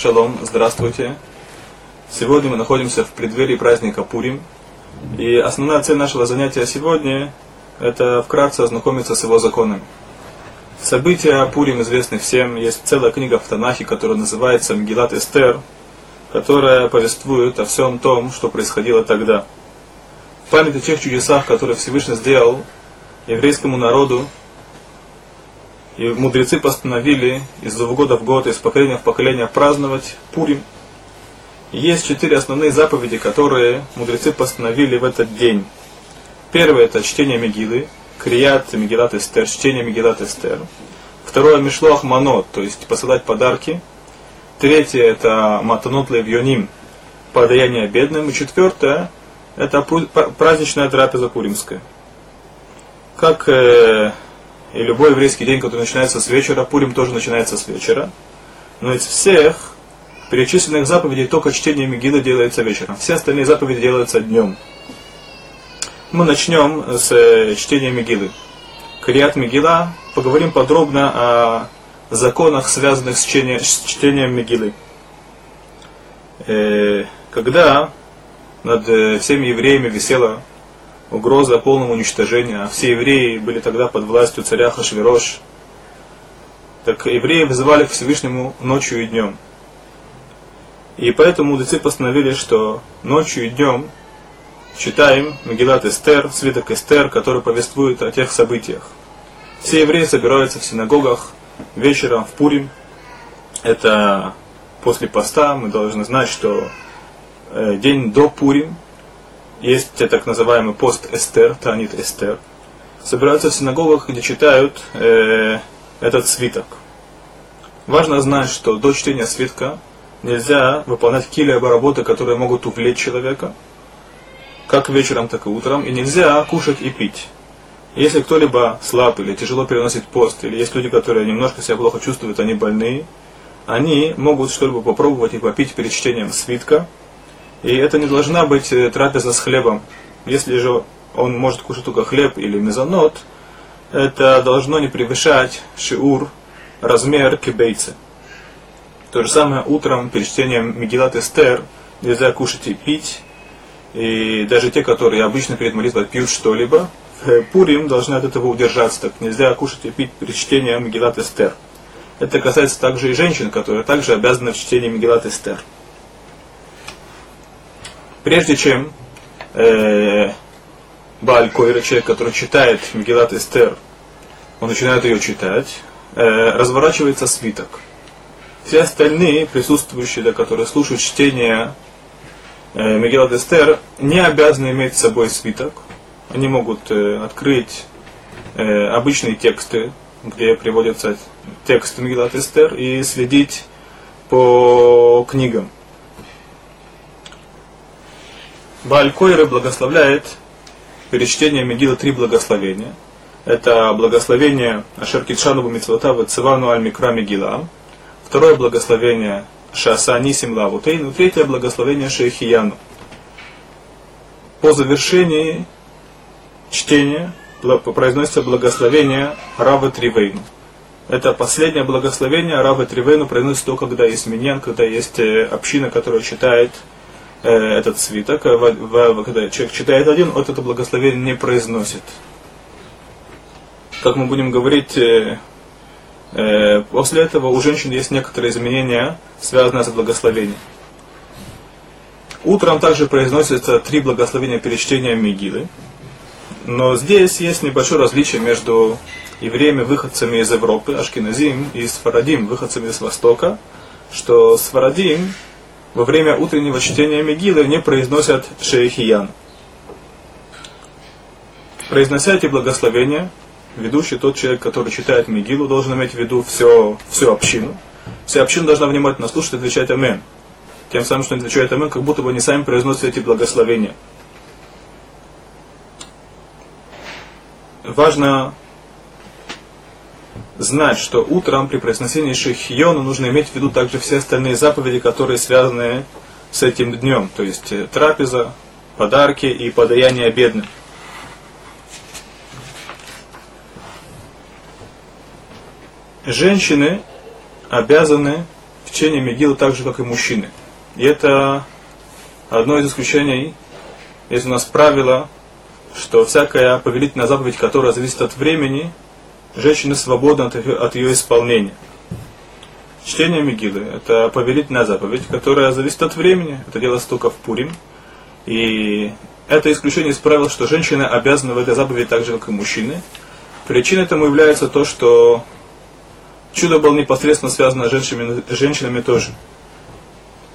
Шалом, здравствуйте. Сегодня мы находимся в преддверии праздника Пурим. И основная цель нашего занятия сегодня – это вкратце ознакомиться с его законами. События Пурим известны всем. Есть целая книга в Танахе, которая называется Мгилат Эстер, которая повествует о всем том, что происходило тогда. В память о тех чудесах, которые Всевышний сделал еврейскому народу и мудрецы постановили из года в год, из поколения в поколение праздновать Пурим. есть четыре основные заповеди, которые мудрецы постановили в этот день. Первое это чтение Мегилы, Крият Мегилат Эстер, чтение Мегилат Эстер. Второе Мишлох Манот, то есть посылать подарки. Третье это Матанот Левьоним, подаяние бедным. И четвертое это праздничная трапеза Пуримская. Как э, и любой еврейский день, который начинается с вечера, Пурим тоже начинается с вечера. Но из всех перечисленных заповедей только чтение Мегилы делается вечером. Все остальные заповеди делаются днем. Мы начнем с э, чтения Мегилы. Криат Мегила. Поговорим подробно о законах, связанных с чтением, Мегилы. Э, когда над э, всеми евреями висела угроза полного уничтожения. А все евреи были тогда под властью царя Хашвирош. Так евреи вызывали к Всевышнему ночью и днем. И поэтому мудрецы постановили, что ночью и днем читаем Мегилат Эстер, свиток Эстер, который повествует о тех событиях. Все евреи собираются в синагогах вечером в Пурим. Это после поста мы должны знать, что э, день до Пурим есть так называемый пост Эстер, Танит Эстер, собираются в синагогах, где читают э, этот свиток. Важно знать, что до чтения свитка нельзя выполнять какие-либо работы, которые могут увлечь человека, как вечером, так и утром, и нельзя кушать и пить. Если кто-либо слаб или тяжело переносит пост, или есть люди, которые немножко себя плохо чувствуют, они больные, они могут что-либо попробовать и попить перед чтением свитка, и это не должна быть э, трапеза с хлебом. Если же он может кушать только хлеб или мезонот, это должно не превышать шиур, размер кибейцы. То же самое утром перед чтением Мегилат Эстер нельзя кушать и пить. И даже те, которые обычно перед молитвой пьют что-либо, Пурим должны от этого удержаться. Так нельзя кушать и пить перед чтением Мегилат Эстер. Это касается также и женщин, которые также обязаны в чтении Мегилат Эстер прежде чем э, Баль Койра, человек, который читает Мегилат Эстер, он начинает ее читать, э, разворачивается свиток. Все остальные присутствующие, да, которые слушают чтение э, Мегилат Эстер, не обязаны иметь с собой свиток. Они могут э, открыть э, обычные тексты, где приводятся тексты Мегилат Эстер, и следить по книгам. Бааль Койры благословляет перед чтением Мегила три благословения. Это благословение Ашер Китшану Митцвотава Цивану Аль Микра Мегила. Второе благословение Шаса Нисим Лавутейну. Третье благословение Шейхияну. По завершении чтения произносится благословение Рава Тривейну. Это последнее благословение Рава Тривейну произносится только когда есть миньян, когда есть э, община, которая читает этот свиток, а когда человек читает один, вот это благословение не произносит. Как мы будем говорить, э, э, после этого у женщин есть некоторые изменения, связанные с благословением. Утром также произносятся три благословения перед чтением Мегилы. Но здесь есть небольшое различие между евреями-выходцами из Европы, Ашкиназим, и Сфарадим, выходцами из Востока, что Сфарадим во время утреннего чтения Мегилы не произносят шейхиян. Произнося эти благословения, ведущий тот человек, который читает Мегилу, должен иметь в виду все, всю общину. Вся община должна внимательно слушать и отвечать Амен. Тем самым, что они отвечают Амен, как будто бы они сами произносят эти благословения. Важно знать, что утром при произнесении Шихьона нужно иметь в виду также все остальные заповеди, которые связаны с этим днем, то есть э, трапеза, подарки и подаяние бедным. Женщины обязаны в чтении Мегилы так же, как и мужчины. И это одно из исключений. Есть у нас правило, что всякая повелительная заповедь, которая зависит от времени, женщина свободна от, от ее исполнения. Чтение Мегилы – это повелительная заповедь, которая зависит от времени. Это делается только в Пурим. И это исключение из правил, что женщины обязаны в этой заповеди так же, как и мужчины. Причиной этому является то, что чудо было непосредственно связано с женщинами, женщинами тоже.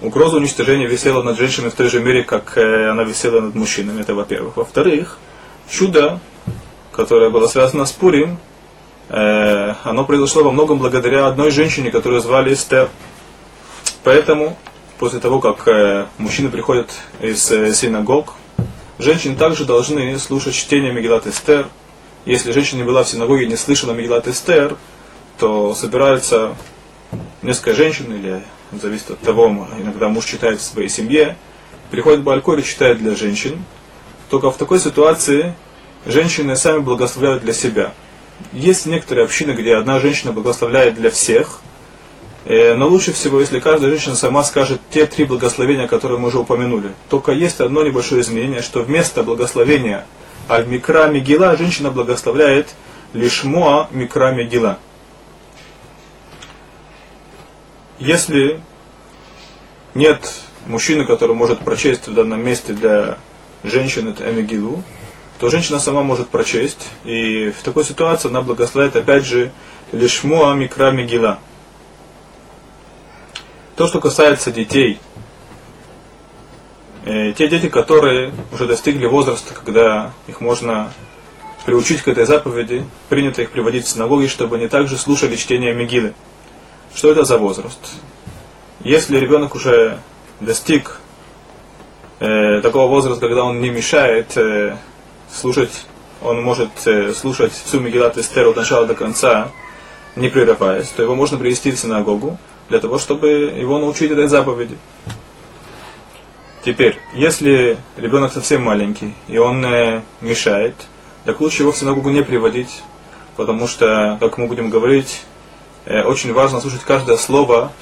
Угроза уничтожения висела над женщинами в той же мере, как э, она висела над мужчинами, это во-первых. Во-вторых, чудо, которое было связано с Пурим, оно произошло во многом благодаря одной женщине, которую звали Эстер. Поэтому, после того, как э, мужчины приходят из э, синагог, женщины также должны слушать чтение Мегилат Эстер. Если женщина была в синагоге и не слышала Мегилат Эстер, то собираются несколько женщин или зависит от того, иногда муж читает в своей семье, приходит Балькор и читает для женщин. Только в такой ситуации женщины сами благословляют для себя. Есть некоторые общины, где одна женщина благословляет для всех, э, но лучше всего, если каждая женщина сама скажет те три благословения, которые мы уже упомянули. Только есть одно небольшое изменение, что вместо благословения Аль-Микра Мигила женщина благословляет лишь Моа Микра Мигила. Если нет мужчины, который может прочесть в данном месте для женщины это Эмигилу, то женщина сама может прочесть, и в такой ситуации она благословляет опять же лишь Муа Микра Мигила. То, что касается детей, э, те дети, которые уже достигли возраста, когда их можно приучить к этой заповеди, принято их приводить в синагоги, чтобы они также слушали чтение Мегилы. Что это за возраст? Если ребенок уже достиг э, такого возраста, когда он не мешает э, слушать, он может э, слушать всю Мегилат Эстер от начала до конца, не прерываясь, то его можно привести в синагогу для того, чтобы его научить этой заповеди. Теперь, если ребенок совсем маленький, и он э, мешает, так лучше его в синагогу не приводить, потому что, как мы будем говорить, Э, очень важно слушать каждое слово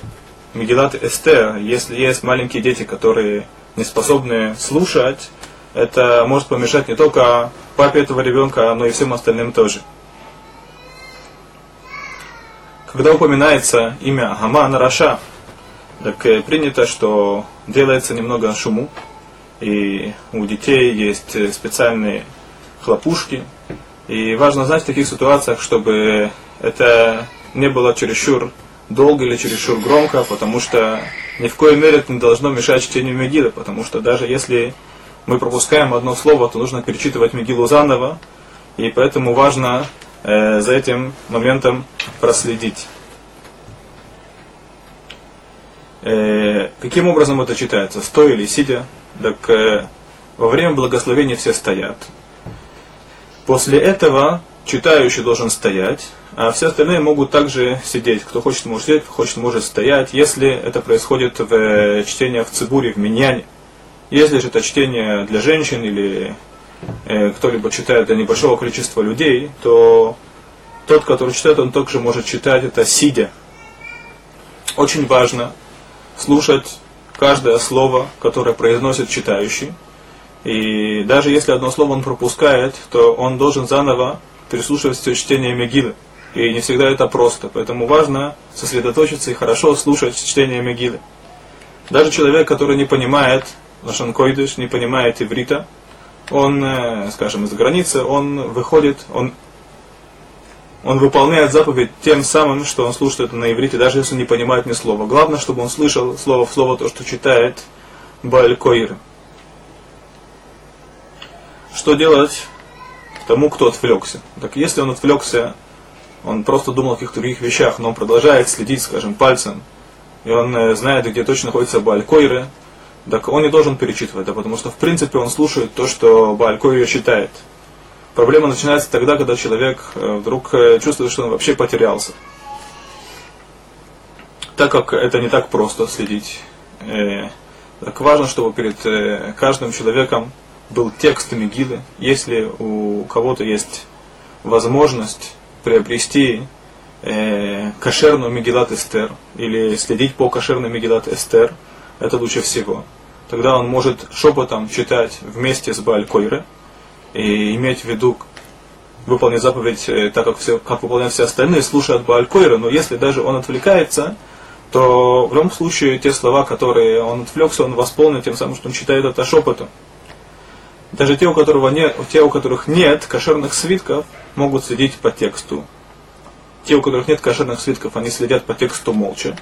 Мегилат Эстер. Если есть маленькие дети, которые не способны слушать, это может помешать не только папе этого ребенка, но и всем остальным тоже. Когда упоминается имя Хаман Раша, так э, принято, что делается немного шуму, и у детей есть э, специальные хлопушки. И важно знать в таких ситуациях, чтобы это не было чересчур долго или чересчур громко, потому что ни в коей мере это не должно мешать чтению Мегилы, потому что даже если мы пропускаем одно слово, то нужно перечитывать Мегилу заново, и поэтому важно э, за этим моментом проследить. Э, каким образом это читается? Стоя или сидя? Так э, во время благословения все стоят. После этого читающий должен стоять, а все остальные могут также сидеть. Кто хочет, может сидеть, кто хочет, может стоять, если это происходит в э, чтении в цибуре, в миньяне. Если же это чтение для женщин или э, кто-либо читает для небольшого количества людей, то тот, который читает, он также может читать это сидя. Очень важно слушать каждое слово, которое произносит читающий. И даже если одно слово он пропускает, то он должен заново прислушиваться к чтению Мегилы. И не всегда это просто. Поэтому важно сосредоточиться и хорошо слушать чтение Мегилы. Даже человек, который не понимает Лашан Койдыш, не понимает иврита, он, э, скажем, из границы, он выходит, он, он выполняет заповедь тем самым, что он слушает это на иврите, даже если не понимает ни слова. Главное, чтобы он слышал слово в слово то, что читает Бааль Койр. Что делать тому, кто отвлекся? Так если он отвлекся он просто думал о каких-то других вещах, но он продолжает следить, скажем, пальцем, и он э, знает, где точно находится Бааль-Койре, так он не должен перечитывать, да, потому что в принципе он слушает то, что Бааль-Койре читает. Проблема начинается тогда, когда человек э, вдруг э, чувствует, что он вообще потерялся. Так как это не так просто следить, э, так важно, чтобы перед э, каждым человеком был текст Мегилы. Если у кого-то есть возможность приобрести э, кошерную Мегилат Эстер, или следить по кошерной Мегилат Эстер, это лучше всего. Тогда он может шепотом читать вместе с Баалькойре и иметь в виду выполнить заповедь э, так, как, все, как выполняют все остальные, слушая от но если даже он отвлекается, то в любом случае те слова, которые он отвлекся, он восполнит тем самым, что он читает это шепотом. Даже те, у, которого нет, те, у которых нет кошерных свитков, могут следить по тексту. Те, у которых нет кошерных свитков, они следят по тексту молча.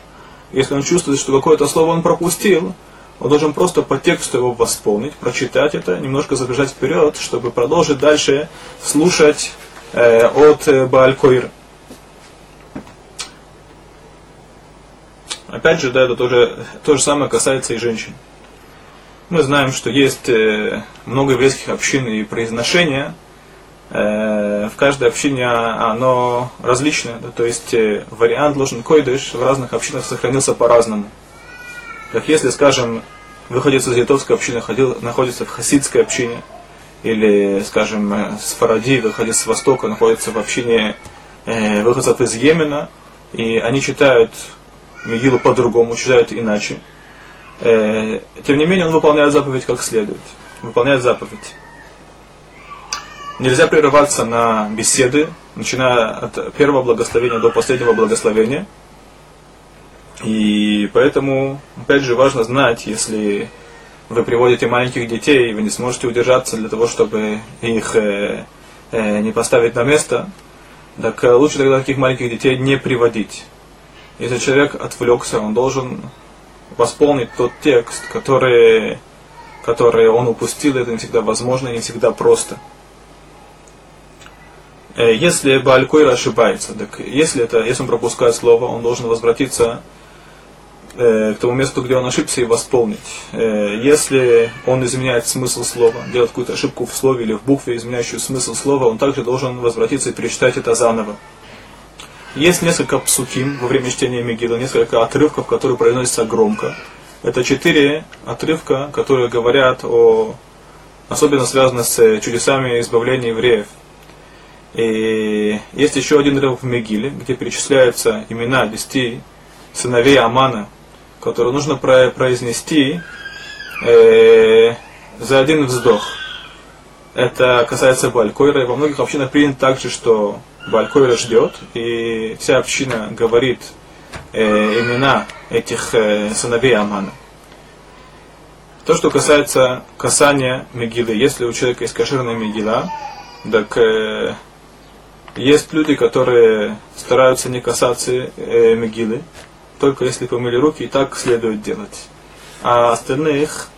Если он чувствует, что какое-то слово он пропустил, он должен просто по тексту его восполнить, прочитать это, немножко забежать вперед, чтобы продолжить дальше слушать э, от э, Баалькойра. Опять же, да, это тоже, то же самое касается и женщин. Мы знаем, что есть э, много еврейских общин и произношения. В каждой общине оно различное. Да, то есть вариант ложен койдыш в разных общинах сохранился по-разному. Как если, скажем, выходец из литовской общины ходил, находится в хасидской общине, или, скажем, э, с Фаради, выходец с Востока, находится в общине э, выходцев из Йемена, и они читают Мегилу по-другому, читают иначе. Э, тем не менее, он выполняет заповедь как следует. Выполняет заповедь. Нельзя прерываться на беседы, начиная от первого благословения до последнего благословения. И поэтому, опять же, важно знать, если вы приводите маленьких детей, вы не сможете удержаться для того, чтобы их э, э, не поставить на место, так лучше тогда таких маленьких детей не приводить. Если человек отвлекся, он должен восполнить тот текст, который, который он упустил, это не всегда возможно, не всегда просто. Э, если Баалькойра ошибается, так если, это, если он пропускает слово, он должен возвратиться э, к тому месту, где он ошибся, и восполнить. Э, если он изменяет смысл слова, делает какую-то ошибку в слове или в букве, изменяющую смысл слова, он также должен возвратиться и перечитать это заново. Есть несколько псуким во время чтения Мегила, несколько отрывков, которые произносятся громко. Это четыре отрывка, которые говорят о, особенно связаны с чудесами избавления евреев. И есть еще один отрывок в Мегиле, где перечисляются имена десяти сыновей Амана, которые нужно произнести э, за один вздох. Это касается Балькойра. Во многих общинах принято также, что Балькойра ждет, и вся община говорит э, имена этих э, сыновей Амана. То, что касается касания Мегилы, если у человека есть кошерная Мегила, так э, есть люди, которые стараются не касаться э, Мегилы, только если помыли руки, и так следует делать. А остальных